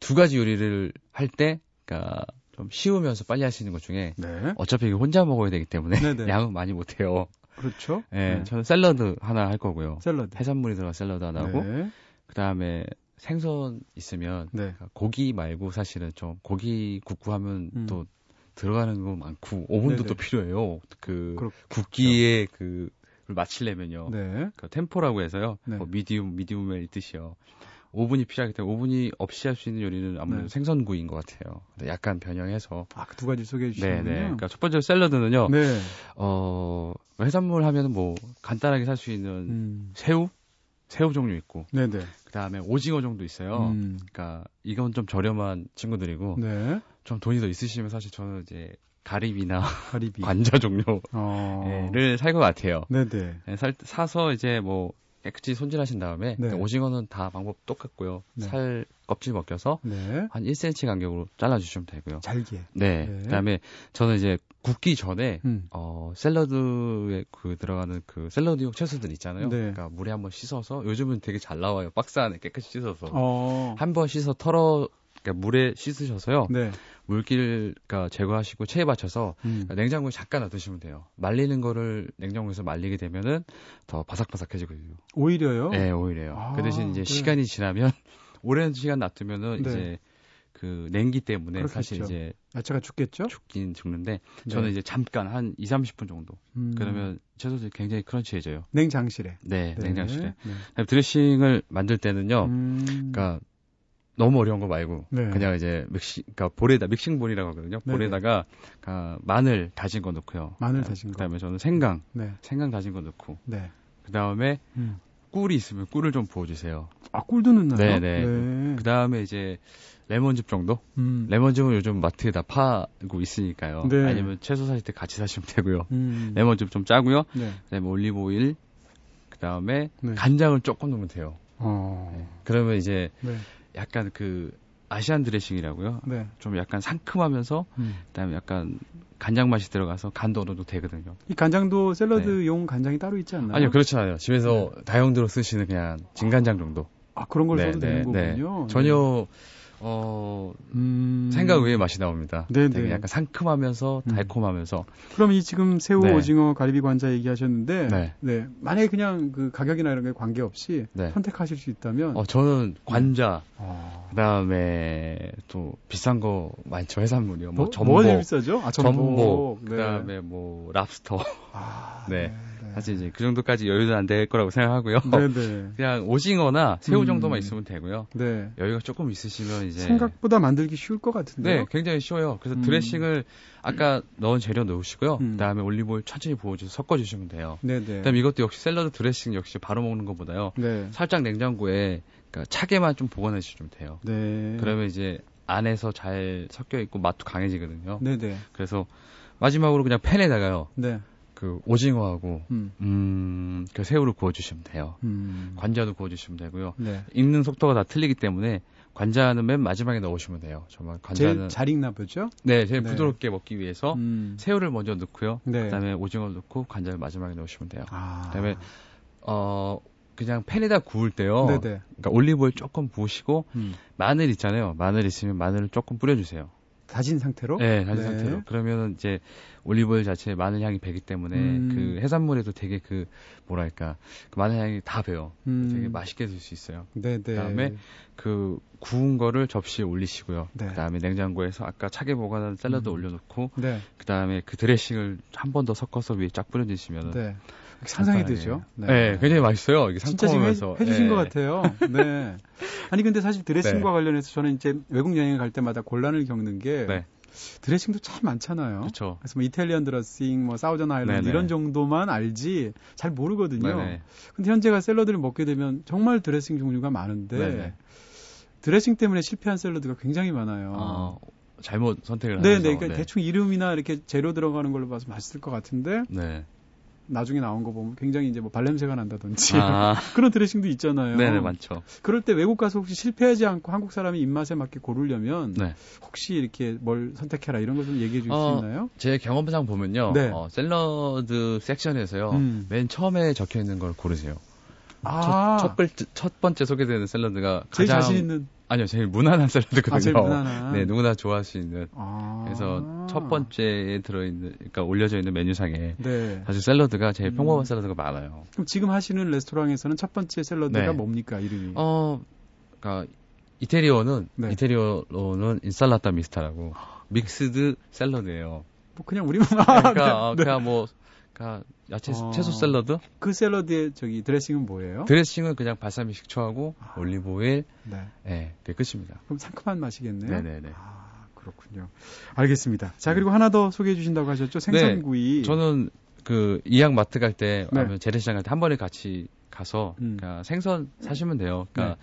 두 가지 요리를 할 때 그러니까 좀 쉬우면서 빨리 할 수 있는 것 중에 네. 어차피 혼자 먹어야 되기 때문에 네네. [laughs] 양은 많이 못 해요.
그렇죠.
네, 네, 저는 샐러드 하나 할 거고요. 샐러드. 해산물이 들어간 샐러드 하나 하고 네. 그다음에 생선 있으면 네. 그러니까 고기 말고 사실은 좀 고기 굽고 하면 음. 또 들어가는 거 많고 오븐도 네네. 또 필요해요. 그 그렇죠. 굽기에 그 마치려면요. 네. 그 템포라고 해서요. 네. 뭐 미디움, 미디움의 뜻이요. 오븐이 필요하기 때문에 오븐이 없이 할 수 있는 요리는 아무래도 네. 생선구이인 것 같아요. 약간 변형해서.
아, 그 두 가지 소개해 주시면
네, 네. 그러니까 첫 번째 샐러드는요. 네. 어, 해산물 하면은 뭐 간단하게 살 수 있는 음. 새우, 새우 종류 있고. 네, 네. 그다음에 오징어 정도 있어요. 음. 그러니까 이건 좀 저렴한 친구들이고. 네. 좀 돈이 더 있으시면 사실 저는 이제 가리비나 [laughs] 가리비. 관자 종류를 어... 살것 같아요. 네네. 네, 살, 사서 이제 뭐 깨끗이 손질하신 다음에 네. 오징어는 다 방법 똑같고요. 네. 살 껍질 벗겨서 네. 한 1cm 간격으로 잘라주시면 되고요.
잘게.
네. 네. 그다음에 저는 이제 굽기 전에 음. 어 샐러드에 그 들어가는 그 샐러드용 채소들 있잖아요. 네. 그러니까 물에 한번 씻어서 요즘은 되게 잘 나와요. 박스 안에 깨끗이 씻어서 어. 한번 씻어 털어 그러니까 물에 씻으셔서요. 네. 물기를 그러니까 제거하시고 체에 받쳐서 음. 그러니까 냉장고에 잠깐 놔두시면 돼요. 말리는 거를 냉장고에서 말리게 되면은 더 바삭바삭해지거든요.
오히려요?
네, 오히려요. 아, 그 대신 이제 그래. 시간이 지나면 [laughs] 오랜 시간 놔두면은 네. 이제 그 냉기 때문에 그렇겠죠. 사실 이제
야채가 죽겠죠?
죽긴 죽는데 네. 저는 이제 잠깐 한 2, 30분 정도. 음. 그러면 채소들이 굉장히 crunchy해져요.
냉장실에.
네, 네. 냉장실에. 네. 드레싱을 만들 때는요. 음. 그러니까 너무 어려운 거 말고 네. 그냥 이제 믹시 그러니까 볼에다 mixing bowl이라고 하거든요. 네네. 볼에다가 그 마늘 다진 거 넣고요.
마늘 다진
거. 그다음에 저는 생강, 네. 생강 다진 거 넣고. 네. 그다음에 음. 꿀이 있으면 꿀을 좀 부어 주세요.
아 꿀도 넣나요?
네네. 네. 그다음에 이제 레몬즙 정도? 음. 레몬즙은 요즘 마트에 다 팔고 있으니까요. 네. 아니면 채소 사실 때 같이 사시면 되고요. 음. 레몬즙 좀 짜고요. 네. 그다음에 올리브 오일. 그다음에 네. 간장을 조금 넣으면 돼요. 어. 네. 그러면 이제 네. 약간 그 Asian 드레싱이라고요. 네. 좀 약간 상큼하면서 음. 그다음에 약간 간장 맛이 들어가서 간도 어느 정도 되거든요.
이 간장도 샐러드용 네. 간장이 따로 있지 않나요?
아니요, 그렇지 않아요. 집에서 네. 다용도로 쓰시는 그냥 진간장 정도.
아 그런 걸 네, 써도 되는 네, 네. 거군요.
전혀 어, 음... 생각 외의 맛이 나옵니다. 네네. 되게 약간 상큼하면서 음. 달콤하면서. 음.
그럼 이 지금 새우, 네. 오징어, 가리비 관자 얘기하셨는데, 네. 네. 만약에 그냥 그 가격이나 이런 게 관계없이 네. 선택하실 수 있다면.
어, 저는 관자, 어... 그 다음에 또 비싼 거 많죠 해산물이요. 뭐, 뭐 전복.
뭐가 비싸죠? 아, 전복.
전복 네. 그다음에 뭐 랍스터. 아, [laughs] 네. 네. 사실 이제 그 정도까지 여유는 안 될 거라고 생각하고요. 네네. [laughs] 그냥 오징어나 새우 음. 정도만 있으면 되고요. 네. 여유가 조금 있으시면 이제
생각보다 만들기 쉬울 것 같은데요.
네, 굉장히 쉬워요. 그래서 음. 드레싱을 아까 넣은 재료 넣으시고요. 음. 그다음에 올리브오일 천천히 부어주서 섞어주시면 돼요. 네네. 그다음 에 이것도 역시 샐러드 드레싱 역시 바로 먹는 것보다요. 네. 살짝 냉장고에 그러니까 차게만 좀 보관해 주시면 돼요. 네. 그러면 이제 안에서 잘 섞여 있고 맛도 강해지거든요. 네네. 그래서 마지막으로 그냥 팬에다가요. 네. 그 오징어하고 음. 음, 그 새우를 구워주시면 돼요. 음. 관자도 구워주시면 되고요. 네. 익는 속도가 다 틀리기 때문에 관자는 맨 마지막에 넣으시면 돼요. 정말 관자는
제일 잘 익나 보죠?
네, 제일 네. 부드럽게 먹기 위해서 음. 새우를 먼저 넣고요. 네. 그다음에 오징어를 넣고 관자를 마지막에 넣으시면 돼요. 아. 그다음에 어 그냥 팬에다 구울 때요. 네네. 그러니까 올리브오일 조금 부으시고 음. 마늘 있잖아요. 마늘 있으면 마늘을 조금 뿌려주세요.
다진 상태로?
네, 다진 네. 상태로. 그러면 이제 올리브오일 자체에 마늘 향이 배기 때문에 음. 그 해산물에도 되게 그 뭐랄까 그 마늘 향이 다 배요. 음. 되게 맛있게 들수 있어요. 네, 네. 그다음에 그 구운 거를 접시에 올리시고요. 네. 그다음에 냉장고에서 아까 차게 보관한 샐러드 음. 올려놓고 네. 그다음에 그 드레싱을 한 번 더 섞어서 위에 쫙 뿌려 주시면 네.
상상이 되죠.
네. 네. 굉장히 맛있어요. 이게 진짜 지금 해,
해주신 네. 것 같아요. 네. [laughs] 아니 근데 사실 드레싱과 네. 관련해서 저는 이제 외국 여행을 갈 때마다 곤란을 겪는 게 네. 드레싱도 참 많잖아요.
그쵸.
그래서 뭐 이탈리안 드레싱, 뭐 사우전 아일랜드 이런 정도만 알지 잘 모르거든요. 네네. 근데 현재가 샐러드를 먹게 되면 정말 드레싱 종류가 많은데 네네. 드레싱 때문에 실패한 샐러드가 굉장히 많아요. 아,
잘못 선택을
네네, 그러니까 네. 대충 이름이나 이렇게 재료 들어가는 걸로 봐서 맛있을 것 같은데 네. 나중에 나온 거 보면 굉장히 이제 뭐 발냄새가 난다든지 아. [laughs] 그런 드레싱도 있잖아요.
네네 많죠.
그럴 때 외국 가서 혹시 실패하지 않고 한국 사람이 입맛에 맞게 고르려면 네. 혹시 이렇게 뭘 선택해라 이런 거좀 얘기해 줄수 어, 있나요?
제 경험상 보면요. 네. 어, 샐러드 섹션에서요. 음. 맨 처음에 적혀 있는 걸 고르세요. 아. 첫, 첫, 번째, 첫 번째 소개되는 샐러드가
제일 가장 자신 있는
아니요, 제일 무난한 [laughs] 샐러드거든요. 아,
제일 무난한.
네, 누구나 좋아할 수 있는. 아. 그래서 첫 번째에 들어있는, 그러니까 올려져 있는 메뉴상에 네. 사실 샐러드가 제일 음. 평범한 샐러드가 많아요.
그럼 지금 하시는 레스토랑에서는 첫 번째 샐러드가 네. 뭡니까 이름이?
어, 그러니까 이태리어는 네. 이태리어로는 insalata mista라고 mixed 샐러드예요.
뭐 그냥 우리말
그러니까 네. 그냥 뭐 그러니까 야채 어, 채소 샐러드.
그 샐러드의 저기 드레싱은 뭐예요?
드레싱은 그냥 발사믹 식초하고 아, 올리브 오일. 네. 네, 그게 끝입니다.
그럼 상큼한 맛이겠네요.
네네네.
아, 그렇군요. 알겠습니다. 자, 그리고 하나 더 소개해 주신다고 하셨죠? 생선구이.
네, 저는 그 이왕 마트 갈 때, 네. 아니면 재래시장 갈 때 한 번에 같이 가서 음. 그러니까 생선 사시면 돼요. 그러니까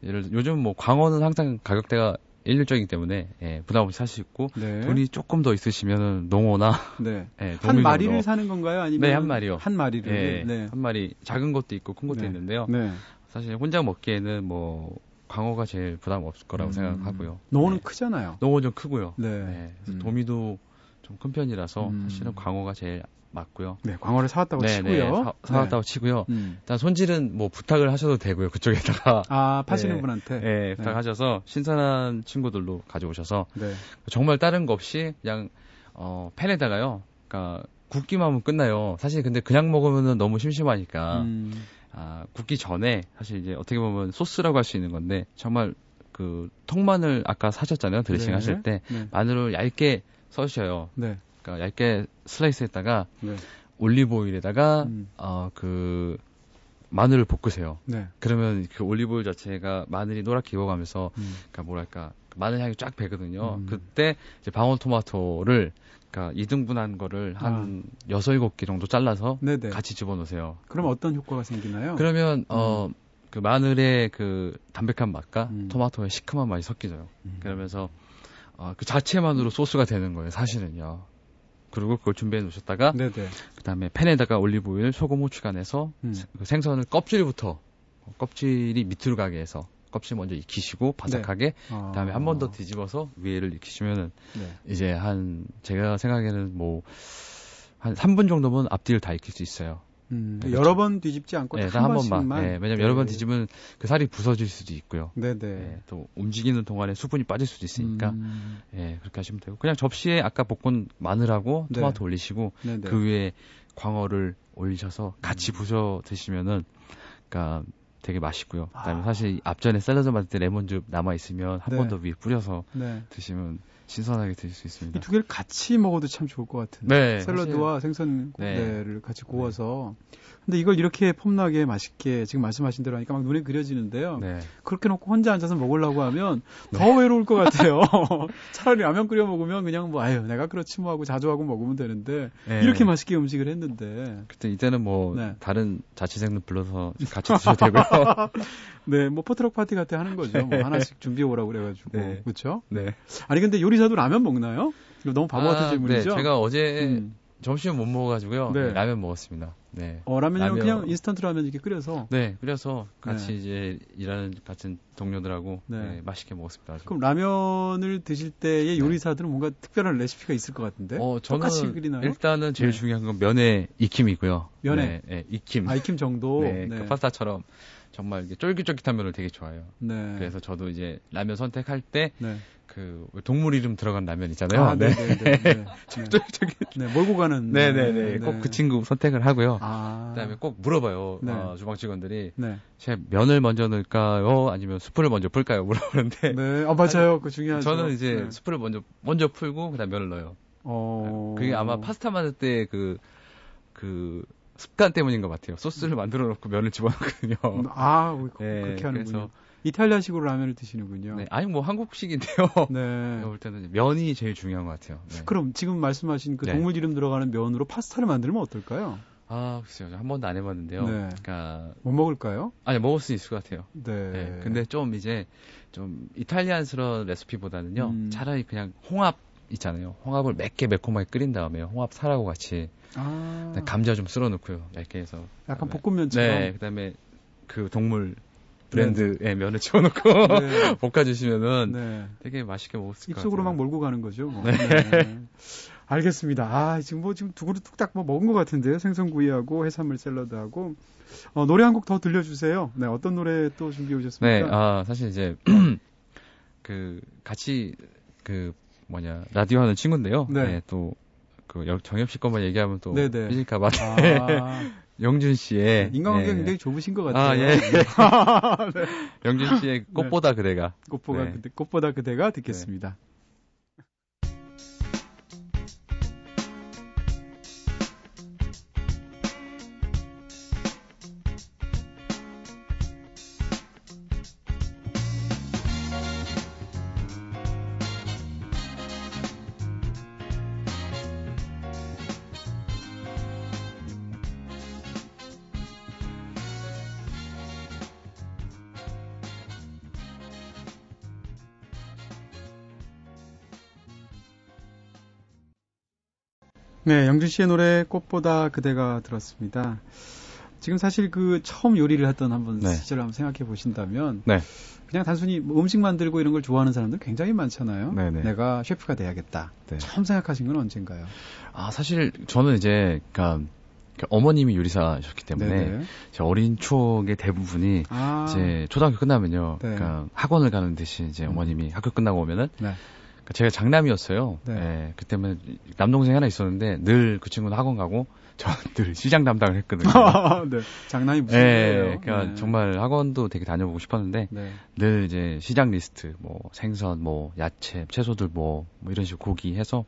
네. 예를 요즘 뭐 광어는 항상 가격대가 일률적이기 때문에 예, 부담 없이 살 수 있고 네. 돈이 조금 더 있으시면 농어나
네. [laughs] 예, 한 마리를 정도. 사는 건가요? 아니면
네, 한 마리요.
한 마리를
예, 네. 한 마리 작은 것도 있고 큰 것도 네. 있는데요. 네. 사실 혼자 먹기에는 뭐 광어가 제일 부담 없을 거라고 음. 생각하고요.
농어는 네. 크잖아요.
농어 좀 크고요. 네. 네. 음. 도미도 좀 큰 편이라서 음. 사실은 광어가 제일 맞고요.
네, 광어를 사왔다고 네, 치고요. 네,
사, 왔다고 네. 치고요. 음. 일단 손질은 뭐 부탁을 하셔도 되고요. 그쪽에다가
아 파시는 네, 분한테
네, 네, 부탁하셔서 신선한 친구들로 가져오셔서 네. 정말 다른 거 없이 그냥 어 팬에다가요. 그러니까 굽기만 하면 끝나요. 사실 근데 그냥 먹으면 너무 심심하니까 음. 아 굽기 전에 사실 이제 어떻게 보면 소스라고 할 수 있는 건데 정말 그 통마늘 아까 사셨잖아요. 드레싱 하실 때 마늘을 얇게 써주셔요. 네. 그러니까 얇게 슬라이스했다가 네. 올리브 오일에다가 음. 어그 마늘을 볶으세요. 네. 그러면 그 올리브 오일 자체가 마늘이 노랗게 익어가면서 음. 그러니까 뭐랄까 그 마늘 향이 쫙 배거든요. 음. 그때 이제 방울토마토를 그러니까 2등분한 거를 한 아. 6, 7개 정도 잘라서 네네. 같이 집어넣으세요.
그럼 어떤 효과가 생기나요?
그러면 어, 음. 그 마늘의 그 담백한 맛과 음. 토마토의 시큼한 맛이 섞이져요. 음. 그러면서 어, 그 자체만으로 소스가 되는 거예요, 사실은요. 그리고 그걸 준비해 놓으셨다가 네네. 그다음에 팬에다가 올리브 오일, 소금, 후추가 내서 음. 그 생선을 껍질부터 껍질이 밑으로 가게 해서 껍질 먼저 익히시고 바삭하게 네. 아. 그다음에 한 번 더 뒤집어서 위에를 익히시면은 네. 이제 한 제가 생각에는 뭐 한 3분 정도면 앞뒤를 다 익힐 수 있어요.
음, 그렇죠. 여러 번 뒤집지 않고 네, 한 번만. 네,
왜냐면 네. 여러 번 뒤집으면 그 살이 부서질 수도 있고요. 네네. 네, 또 움직이는 동안에 수분이 빠질 수도 있으니까, 음. 예, 그렇게 하시면 되고 그냥 접시에 아까 볶은 마늘하고 네. 토마토 올리시고 네네. 그 위에 광어를 올리셔서 같이 음. 부셔 드시면은, 그러니까 되게 맛있고요. 그다음에 아. 사실 앞전에 샐러드 만들 때 레몬즙 남아 있으면 한 번더 네. 위에 뿌려서 네. 드시면 신선하게 드실 수 있습니다.
이 두 개를 같이 먹어도 참 좋을 것 같은데. 네, 샐러드와 사실... 생선 고대를 네. 같이 구워서. 근데 이걸 이렇게 폼나게 맛있게 지금 말씀하신 대로 하니까 막 눈에 그려지는데요. 네. 그렇게 놓고 혼자 앉아서 먹으려고 하면 네. 더 외로울 것 같아요. [laughs] [laughs] 차라리 라면 끓여 먹으면 그냥 뭐 아유 내가 그렇지 뭐 하고 자주 하고 먹으면 되는데 네. 이렇게 맛있게 음식을 했는데.
그때 이때는 뭐 네. 다른 자취생들 불러서 같이 드셔도 되고요. [laughs]
네, 뭐 포트럭 파티 같은 하는 거죠. 뭐 하나씩 준비해 오라고 그래가지고 네. 그렇죠? 네. 아니 근데 요리사도 라면 먹나요? 이거 너무 바보 같은 아, 질문이죠.
네, 제가 어제 음. 점심 못 먹어가지고요. 네. 라면 먹었습니다. 네.
어, 라면이 라면... 그냥 인스턴트 라면 이렇게 끓여서?
네, 끓여서 같이 네. 이제 일하는 같은 동료들하고 네. 네, 맛있게 먹었습니다. 아주.
그럼 라면을 드실 때의 네. 요리사들은 뭔가 특별한 레시피가 있을 것 같은데? 어, 저는 끓이나요?
일단은 제일 네. 중요한 건 면의 익힘이고요.
면의
네, 익힘.
아, 익힘 정도?
네, 그 파스타처럼 정말 쫄깃쫄깃한 면을 되게 좋아해요. 네. 그래서 저도 이제 라면 선택할 때 네. 그 동물 이름 들어간 라면 있잖아요. 아, 네. 네, 네, 네. [laughs] 쫄쫄쫄
네, 몰고 가는.
네네네. 꼭 그 친구 선택을 하고요. 아. 그다음에 꼭 물어봐요. 네. 어, 주방 직원들이. 네. 제 면을 먼저 넣을까요? 아니면 수프를 먼저 풀까요? 물어보는데.
네. 아 맞아요. 그 중요하죠.
저는 이제 네. 수프를 먼저 먼저 풀고 그다음 면을 넣어요. 어. 그게 아마 파스타 만들 때 그그 그 습관 때문인 것 같아요. 소스를 만들어 놓고 면을 집어넣거든요.
아, 네, 그렇게 하는군요. 그래서 이탈리아식으로 라면을 드시는군요.
네, 아니 뭐 한국식인데요. [laughs] 네. [laughs] 볼 때는 면이 제일 중요한 것 같아요. 네.
그럼 지금 말씀하신 그 네. 동물 이름 들어가는 면으로 파스타를 만들면 어떨까요?
아, 글쎄요. 한 번도 안 해봤는데요. 네. 그러니까
못 먹을까요?
아니 먹을 수 있을 것 같아요. 네. 네. 근데 좀 이제 좀 이탈리안스러운 레시피보다는요. 음. 차라리 그냥 홍합 있잖아요. 홍합을 맵게 매콤하게 끓인 다음에 홍합 살하고 같이 아. 감자 좀 쓸어 넣고요. 얇게 해서.
약간 볶음면처럼.
네. 그다음에 그 동물 브랜드의 네. 면을 집어넣고 네. [laughs] 볶아주시면은 네. 되게 맛있게 먹을 수 있을 것
입속으로 막 몰고 가는 거죠. 뭐. 네. 네. 알겠습니다. 아 지금 뭐 지금 두 그릇 뚝딱 뭐 먹은 것 같은데요. 생선구이하고 해산물 샐러드하고 어, 노래 한 곡 더 들려주세요. 네 어떤 노래 또 준비해 오셨습니까?
네, 아 사실 이제 [clears throat] 그 같이 그 뭐냐 라디오 하는 친구인데요. 네. 네 또그 정엽 씨 것만 얘기하면 또 삐질까 봐. 아. [laughs] 영준 씨의
인간관계가 예. 굉장히 좁으신 것 같아요. 아, 예. [laughs] 네.
영준 씨의 꽃보다 네. 그대가
꽃보다 네. 그대, 꽃보다 그대가 듣겠습니다. 네, 영준 씨의 노래 꽃보다 그대가 들었습니다. 지금 사실 그 처음 요리를 했던 한번 네. 시절을 한번 생각해 보신다면 네. 그냥 단순히 뭐 음식 만들고 이런 걸 좋아하는 사람들 굉장히 많잖아요. 네네. 내가 셰프가 돼야겠다. 네. 처음 생각하신 건 언젠가요?
아 사실 저는 이제 그러니까 어머님이 요리사셨기 때문에 제 어린 추억의 대부분이 아. 이제 초등학교 끝나면요. 네. 그러니까 학원을 가는 대신 이제 어머님이 학교 끝나고 오면은 네. 그러니까 제가 장남이었어요. 네. 네. 그때문에 남동생 하나 있었는데 늘 그 친구는 학원 가고 [laughs] 저는 늘 시장 담당을 했거든요. [laughs]
네. 장난이 무슨
네, 거예요? 그러니까 네. 정말 학원도 되게 다녀보고 싶었는데 네. 늘 이제 시장 리스트 뭐 생선 뭐 야채 채소들 뭐, 뭐 이런 식으로 고기 해서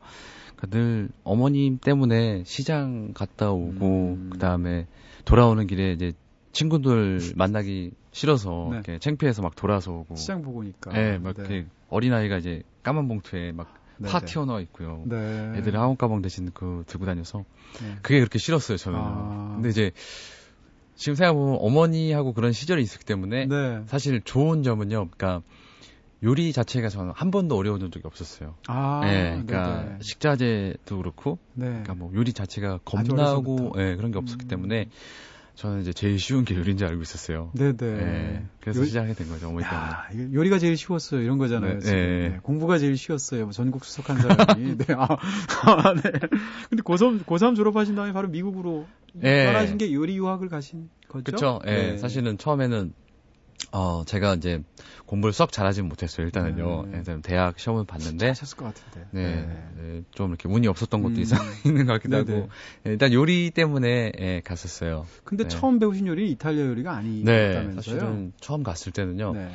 그러니까 늘 어머님 때문에 시장 갔다 오고 음. 그다음에 돌아오는 길에 이제 친구들 만나기 싫어서 네. 이렇게 창피해서 막 돌아서 오고
시장 보고 니까
네, 막 네. 이렇게 어린아이가 이제 까만 봉투에 막 파 튀어나와 있고요. 네. 애들이 학원 가방 대신 그 들고 다녀서 네. 그게 그렇게 싫었어요 저는. 아. 근데 이제 지금 생각해보면 어머니하고 그런 시절이 있었기 때문에 네. 사실 좋은 점은요. 그러니까 요리 자체가 저는 한 번도 어려운 적이 없었어요. 아, 네, 그러니까 네네. 식자재도 그렇고, 네. 그러니까 뭐 요리 자체가 겁나고, 예, 네, 그런 게 없었기 음. 때문에 저는 이제 제일 쉬운 게 요리인 줄 알고 있었어요. 네네. 네. 그래서 요, 시작하게 된 거죠, 어머니 때문에.
요리가 제일 쉬웠어요, 이런 거잖아요. 네, 네. 네. 공부가 제일 쉬웠어요, 뭐 전국 수석한 사람이. [laughs] 네, 아, 아, 네. 근데 고3, 고3 졸업하신 다음에 바로 미국으로 네. 떠나신 게 요리 유학을 가신 거죠?
그렇죠. 네. 사실은 처음에는 어, 제가 이제 공부를 썩 잘하지는 못했어요, 일단은요. 네. 일단 대학 시험을 봤는데.
하셨을 것 같은데.
네, 네. 네. 좀 이렇게 운이 없었던 것도 음. 이상 [laughs] 있는 것 같기도 네네. 하고. 네, 일단 요리 때문에 예, 갔었어요.
근데 네. 처음 배우신 요리 이탈리아 요리가 아니었다면서요? 네,
사실은 처음 갔을 때는요. 네.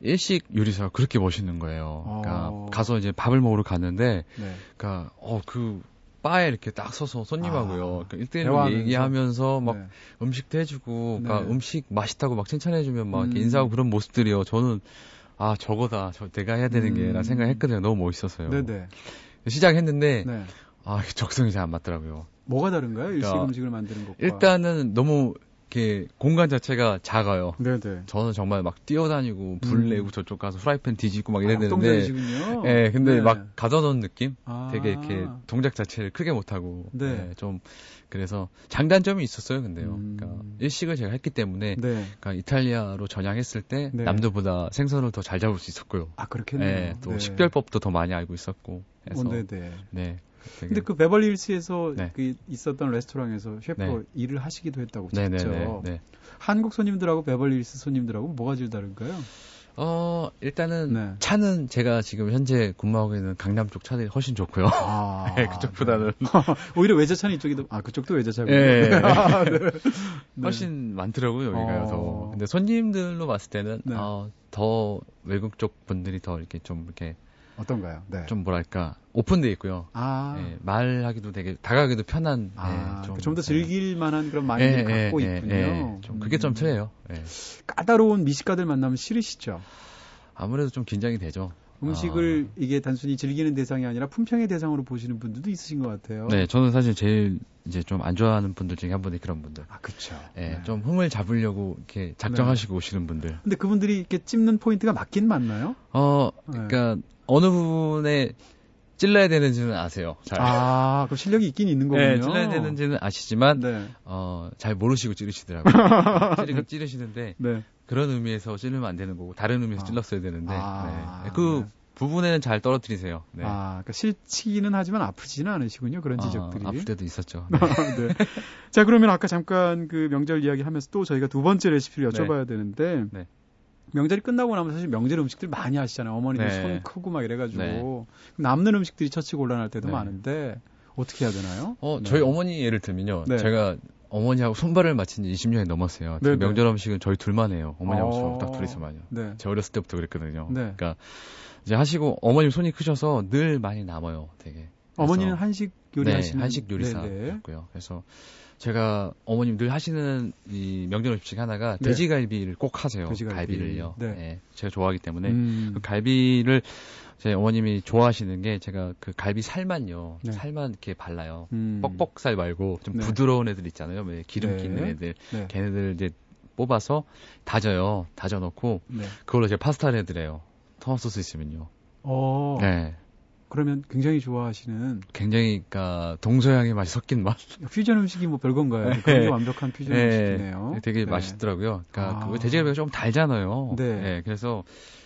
일식 요리사가 그렇게 멋있는 거예요. 그러니까 어... 가서 이제 밥을 먹으러 갔는데, 네. 그러니까 어그 바에 이렇게 딱 서서 손님하고요. 아, 그러니까 1대1로 얘기하면서 막 네. 음식도 해주고, 그러니까 네. 음식 맛있다고 막 칭찬해주면 막 음. 인사하고 그런 모습들이요. 저는 아 저거다, 저 내가 해야 되는 게라 음. 생각했거든요. 너무 멋있었어요. 네네. 시작했는데 네. 아 적성이 잘 안 맞더라고요.
뭐가 다른가요? 일식 그러니까 음식을 만드는 것과
일단은 너무 이렇게 공간 자체가 작아요. 네네. 저는 정말 막 뛰어다니고 불 음. 내고 저쪽 가서 프라이팬 뒤집고 막 이래야 아, 되는데. 예, 네, 근데 네. 막 가져놓은 느낌? 아. 되게 이렇게 동작 자체를 크게 못하고. 네. 네. 좀 그래서 장단점이 있었어요. 근데요. 음. 그러니까 일식을 제가 했기 때문에 네. 그러니까 이탈리아로 전향했을 때 네. 남들보다 생선을 더 잘 잡을 수 있었고요.
아 그렇겠네요. 예,
또 네. 식별법도 더 많이 알고 있었고. 해서 오, 네 네.
네. 근데 그 베벌리 힐스에서 네. 그 있었던 레스토랑에서 셰프 네. 일을 하시기도 했다고 직접. 네, 네, 한국 손님들하고 베벌리 힐스 손님들하고 뭐가 제일 다른가요?
어, 일단은 네. 차는 제가 지금 현재 근무하고 있는 강남 쪽 차들이 훨씬 좋고요. 아, [laughs] 네, 그쪽보다는 [laughs]
오히려 외제차는 이쪽이 더, 아 그쪽도 외제차고.
네. [laughs] 아, 네. 훨씬 많더라고요 여기가 어... 더. 근데 손님들로 봤을 때는 어, 더 외국 쪽 분들이 더 이렇게 좀 이렇게
어떤가요?
네. 좀 뭐랄까 오픈돼 있고요. 아. 네, 말하기도 되게 다가가기도 편한.
아, 네, 좀더 그 즐길 만한 그런 마인드를 네, 갖고 네, 있군요. 네,
좀 그게 좀 틀려요.
까다로운 미식가들 만나면 싫으시죠?
아무래도 좀 긴장이 되죠.
음식을 아. 이게 단순히 즐기는 대상이 아니라 품평의 대상으로 보시는 분들도 있으신 것 같아요.
네, 저는 사실 제일 이제 좀 안 좋아하는 분들 중에 한 분이 그런 분들.
아, 그렇죠.
네, 네. 좀 흥을 잡으려고 이렇게 작정하시고 네. 오시는 분들.
근데 그분들이 이렇게 찝는 포인트가 맞긴 맞나요?
어, 그러니까 어느 부분에 찔러야 되는지는 아세요.
잘. 아, 그 실력이 있긴 있는 거군요.
네, 찔러야 되는지는 아시지만, 네. 어, 잘 모르시고 찌르시더라고요. [laughs] 찌르긴 찌르시는데, 네. 그런 의미에서 찌르면 안 되는 거고, 다른 의미에서 아. 찔렀어야 되는데, 아. 네. 그 네. 부분에는 잘 떨어뜨리세요. 네.
아, 그러니까 실치기는 하지만 아프지는 않으시군요. 그런 아, 지적들이.
아, 아플 때도 있었죠. 네. [laughs] 네.
자, 그러면 아까 잠깐 그 명절 이야기 하면서 또 저희가 두 번째 레시피를 여쭤봐야 되는데, 명절이 끝나고 나면 사실 명절 음식들 많이 하시잖아요. 어머니들 네. 손 크고 막 이래가지고 네. 남는 음식들이 처치 곤란할 때도 네. 많은데 어떻게 해야 되나요?
어, 저희 어머니 예를 들면요. 네. 제가 어머니하고 손발을 맞힌 지 20년이 넘었어요. 네, 네. 명절 음식은 저희 둘만 해요. 어머니하고 어... 저딱 둘이서만요. 네. 제가 어렸을 때부터 그랬거든요. 네. 그러니까 이제 하시고 어머님 손이 크셔서 늘 많이 남아요. 되게.
어머니는 한식 요리하시는
네, 한식 요리사였고요. 그래서 제가 어머님 들 하시는 이 명절 음식 하나가 네. 돼지갈비를 꼭 하세요. 돼지갈비. 갈비 를요. 네. 네. 제가 좋아하기 때문에 음. 그 갈비를 제 어머님이 좋아하시는 게 제가 그 갈비 살만요. 네. 살만 이렇게 발라요. 음. 뻑뻑살 말고 좀 네. 부드러운 애들 있잖아요. 왜 기름기 있는 네. 애들. 네. 걔네들 이제 뽑아서 다져요. 다져 놓고 그걸로 제가 파스타를 해드려요. 토마토 소스 있으면요. 오. 어. 네.
그러면 굉장히 좋아하시는
굉장히 그러니까 동서양의 맛이 섞인 맛.
퓨전 음식이 뭐 별건가요? 네. 굉장히 완벽한 퓨전 네. 음식이네요.
되게 네. 맛있더라고요. 그러니까 아. 그 돼지갈비가 좀 달잖아요. 네. 네. 그래서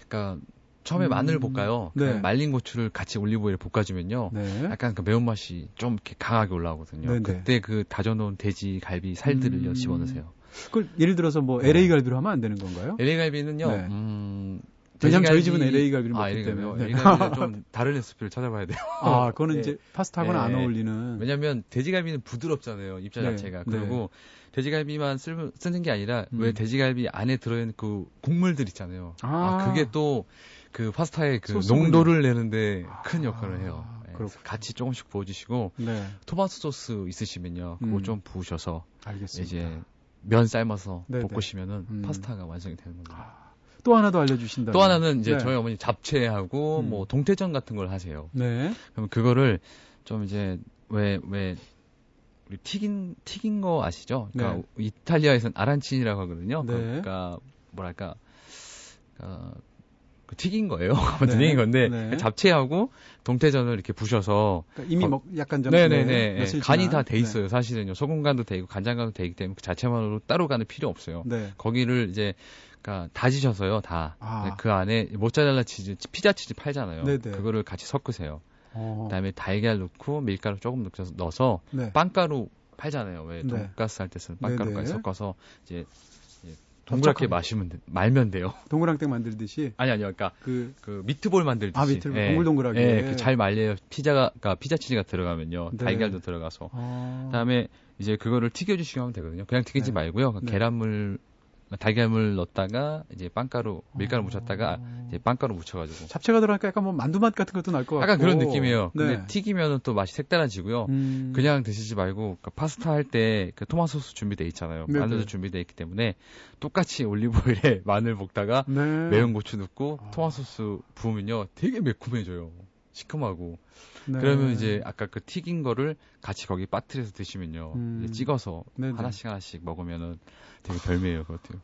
그러니까 처음에 음. 마늘을 볶아요. 네. 말린 고추를 같이 올리브오일에 볶아주면요. 네. 약간 그 매운맛이 좀 이렇게 강하게 올라오거든요. 네네. 그때 그 다져놓은 돼지 갈비 살들을 음. 집어넣으세요.
그 예를 들어서 뭐 LA 갈비로 하면 안 되는 건가요?
LA 갈비는요. 네. 음,
왜냐면 저희 집은 LA 갈비를 아, 먹기 때문에.
네. LA 갈비는 좀 [laughs] 다른 레시피를 찾아봐야 돼요.
아, 그거는 네. 이제 파스타하고는 안 네. 어울리는.
왜냐면 돼지갈비는 부드럽잖아요. 입자 네. 자체가. 그리고 돼지갈비만 쓰, 쓰는 게 아니라 음. 왜 돼지갈비 안에 들어있는 그 국물들 있잖아요. 아, 아 그게 또 그 파스타의 그 농도를 내는데 큰 역할을 해요. 아, 네, 같이 조금씩 부어주시고 네. 토마토 소스 있으시면요. 그거 음. 좀 부으셔서 알겠습니다. 이제 면 삶아서 네네. 볶으시면은 음. 파스타가 완성이 되는 겁니다. 아,
또 하나 더 알려주신다.
또 하나는 이제 네. 저희 어머니 잡채하고 음. 뭐 동태전 같은 걸 하세요. 네. 그럼 그거를 좀 이제 왜 왜 우리 튀긴 튀긴 거 아시죠? 그러니까 네. 이탈리아에서는 아란치니라고 하거든요. 네. 그러니까 뭐랄까 어, 그 튀긴 거예요. [laughs] 아무튼 네. 튀긴 건데 네. 잡채하고 동태전을 이렇게 부셔서
그러니까 이미 먹 약간 좀
네네네 네, 간이 다 돼 있어요. 네. 사실은요. 소금간도 돼 있고 간장간도 돼 있기 때문에 그 자체만으로 따로 가는 필요 없어요. 네. 거기를 이제 그러니까 다지셔서요. 다. 아. 그 안에 모짜렐라 치즈, 피자 치즈 팔잖아요. 네네. 그거를 같이 섞으세요. 어. 그다음에 달걀 넣고 밀가루 조금 넣어서 네. 빵가루 팔잖아요. 왜 돈가스 할때 쓰는 빵가루까지 섞어서 이제 동그랗게 마시면 돼, 말면 돼요. [laughs]
동그랑땡 만들듯이?
아니 아니요. 그러니까 그, 그 미트볼 만들듯이. 아
미트볼 예, 동글동글하게.
예, 잘 말려요. 피자가 그러니까 피자 치즈가 들어가면요. 네. 달걀도 들어가서. 아... 그다음에 이제 그거를 튀겨 주시면 되거든요. 그냥 튀기지 네. 말고요. 네. 계란물 달걀물 넣었다가 이제 빵가루 밀가루 묻혔다가 어... 이제 빵가루 묻혀가지고
잡채가 들어가니까 약간 뭐 만두 맛 같은 것도 날 것 같고
약간 그런 느낌이에요. 네. 근데 튀기면은 또 맛이 색달라지고요. 음... 그냥 드시지 말고 그러니까 파스타 할 때 그 토마토 소스 준비돼 있잖아요. 네네. 마늘도 준비돼 있기 때문에 똑같이 [laughs] 올리브오일에 마늘 볶다가 네. 매운 고추 넣고 아... 토마토 소스 부으면요 되게 매콤해져요. 시큼하고 네. 그러면 이제 아까 그 튀긴 거를 같이 거기 빠트려서 드시면요. 음. 찍어서 네네. 하나씩 하나씩 먹으면은 되게 별미예요, 그것도.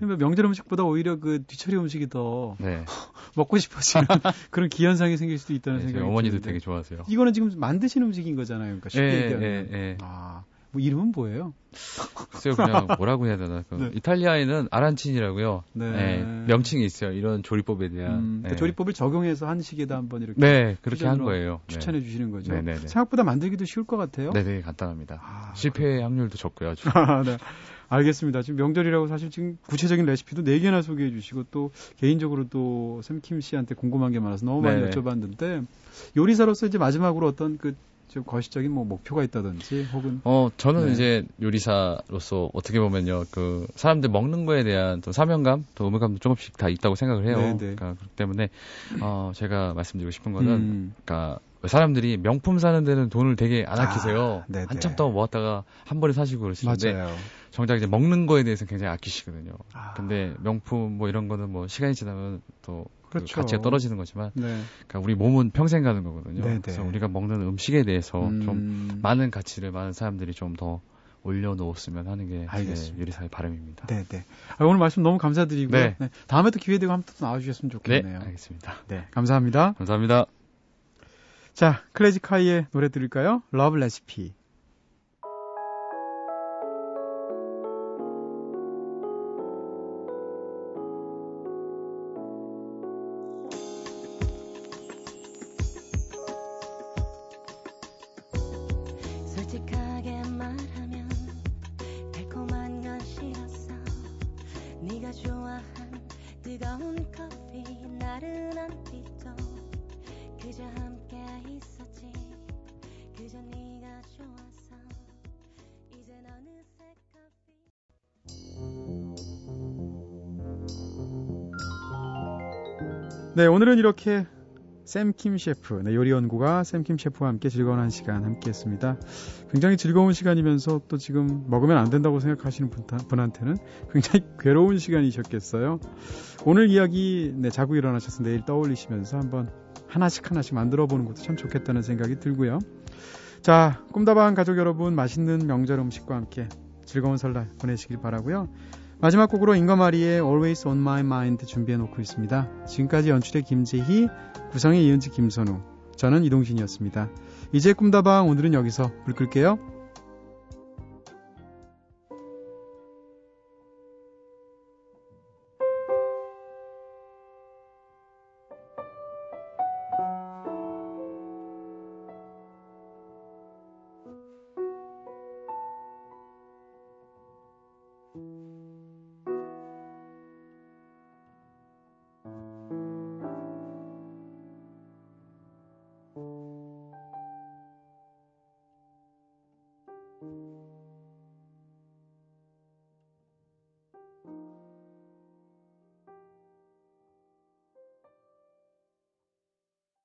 네. 뭐 명절 음식보다 오히려 그 뒤처리 음식이 더 네. [laughs] 먹고 싶어지는 [laughs] 그런 기현상이 생길 수도 있다는 네, 생각이
어머니도 드는데. 되게 좋아하세요.
이거는 지금 만드신 음식인 거잖아요. 그러니까 쉽게 네, 얘기하면. 네, 아. 뭐 이름은 뭐예요?
글쎄요, 그냥 뭐라고 해야 되나. 그 네. 이탈리아에는 아란친이라고요. 네. 네. 명칭이 있어요. 이런 조리법에 대한. 음,
그 네. 조리법을 적용해서 한식에다 한번 이렇게.
네, 그렇게 한 거예요.
네. 추천해 주시는 거죠. 네네네. 생각보다 만들기도 쉬울 것 같아요.
네네, 간단합니다. 아, 실패 확률도 적고요. 아주. [laughs] 네.
알겠습니다. 지금 명절이라고 사실 지금 구체적인 레시피도 4개나 소개해 주시고 또 개인적으로 또 샘킴 씨한테 궁금한 게 많아서 너무 많이 여쭤봤는데 요리사로서 이제 마지막으로 어떤 그 좀 거시적인 뭐 목표가 있다든지 혹은
어 저는 네. 이제 요리사로서 어떻게 보면요 그 사람들 먹는 거에 대한 또 사명감 또 의무감도 조금씩 다 있다고 생각을 해요. 네네. 네. 그러니까 그렇기 때문에 어 제가 말씀드리고 싶은 거는 음. 그러니까 사람들이 명품 사는 데는 돈을 되게 안 아끼세요. 아, 한참 동안 모았다가 한 번에 사시고 그러시는데 맞아요. 정작 이제 먹는 거에 대해서 굉장히 아끼시거든요. 아. 근데 명품 뭐 이런 거는 뭐 시간이 지나면 또 그 그렇죠. 그 가치가 떨어지는 거지만 네. 그러니까 우리 몸은 평생 가는 거거든요. 네네. 그래서 우리가 먹는 음식에 대해서 음... 좀 많은 가치를 많은 사람들이 좀 더 올려놓았으면 하는 게제 요리사의 바람입니다.
네, 네. 아, 오늘 말씀 너무 감사드리고요. 네. 네. 다음에 또 기회 되고 한번 또 나와주셨으면 좋겠네요.
네, 알겠습니다.
네, 감사합니다.
감사합니다.
자, 클래지콰이의 노래 들을까요? Love Recipe. 네, 오늘은 이렇게 샘킴 셰프, 네, 요리 연구가 샘킴 셰프와 함께 즐거운 한 시간 함께 했습니다. 굉장히 즐거운 시간이면서 또 지금 먹으면 안 된다고 생각하시는 분 한테는 굉장히 [laughs] 괴로운 시간이셨겠어요. 오늘 이야기, 네, 자고 일어나셔서 내일 떠올리시면서 한번 하나씩 하나씩 만들어 보는 것도 참 좋겠다는 생각이 들고요. 자, 꿈다방 가족 여러분, 맛있는 명절 음식과 함께 즐거운 설날 보내시길 바라고요. 마지막 곡으로 잉거마리의 Always on My Mind 준비해 놓고 있습니다. 지금까지 연출의 김재희, 구성의 이은지 김선우, 저는 이동진이었습니다. 이제 꿈다방 오늘은 여기서 불 끌게요.